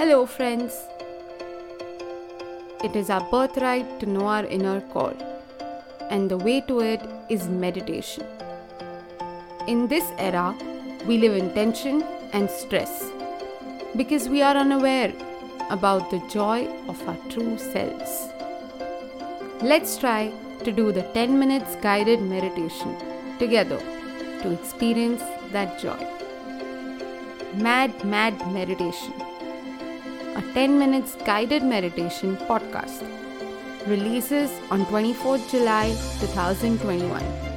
Hello, friends. It is our birthright to know our inner core, and the way to it is meditation. In this era, we live in tension and stress because we are unaware about the joy of our true selves. Let's try to do the 10 minutes guided meditation together to experience that joy. Mad Mad Meditation, 10 minutes guided meditation podcast, releases on 24th July 2021.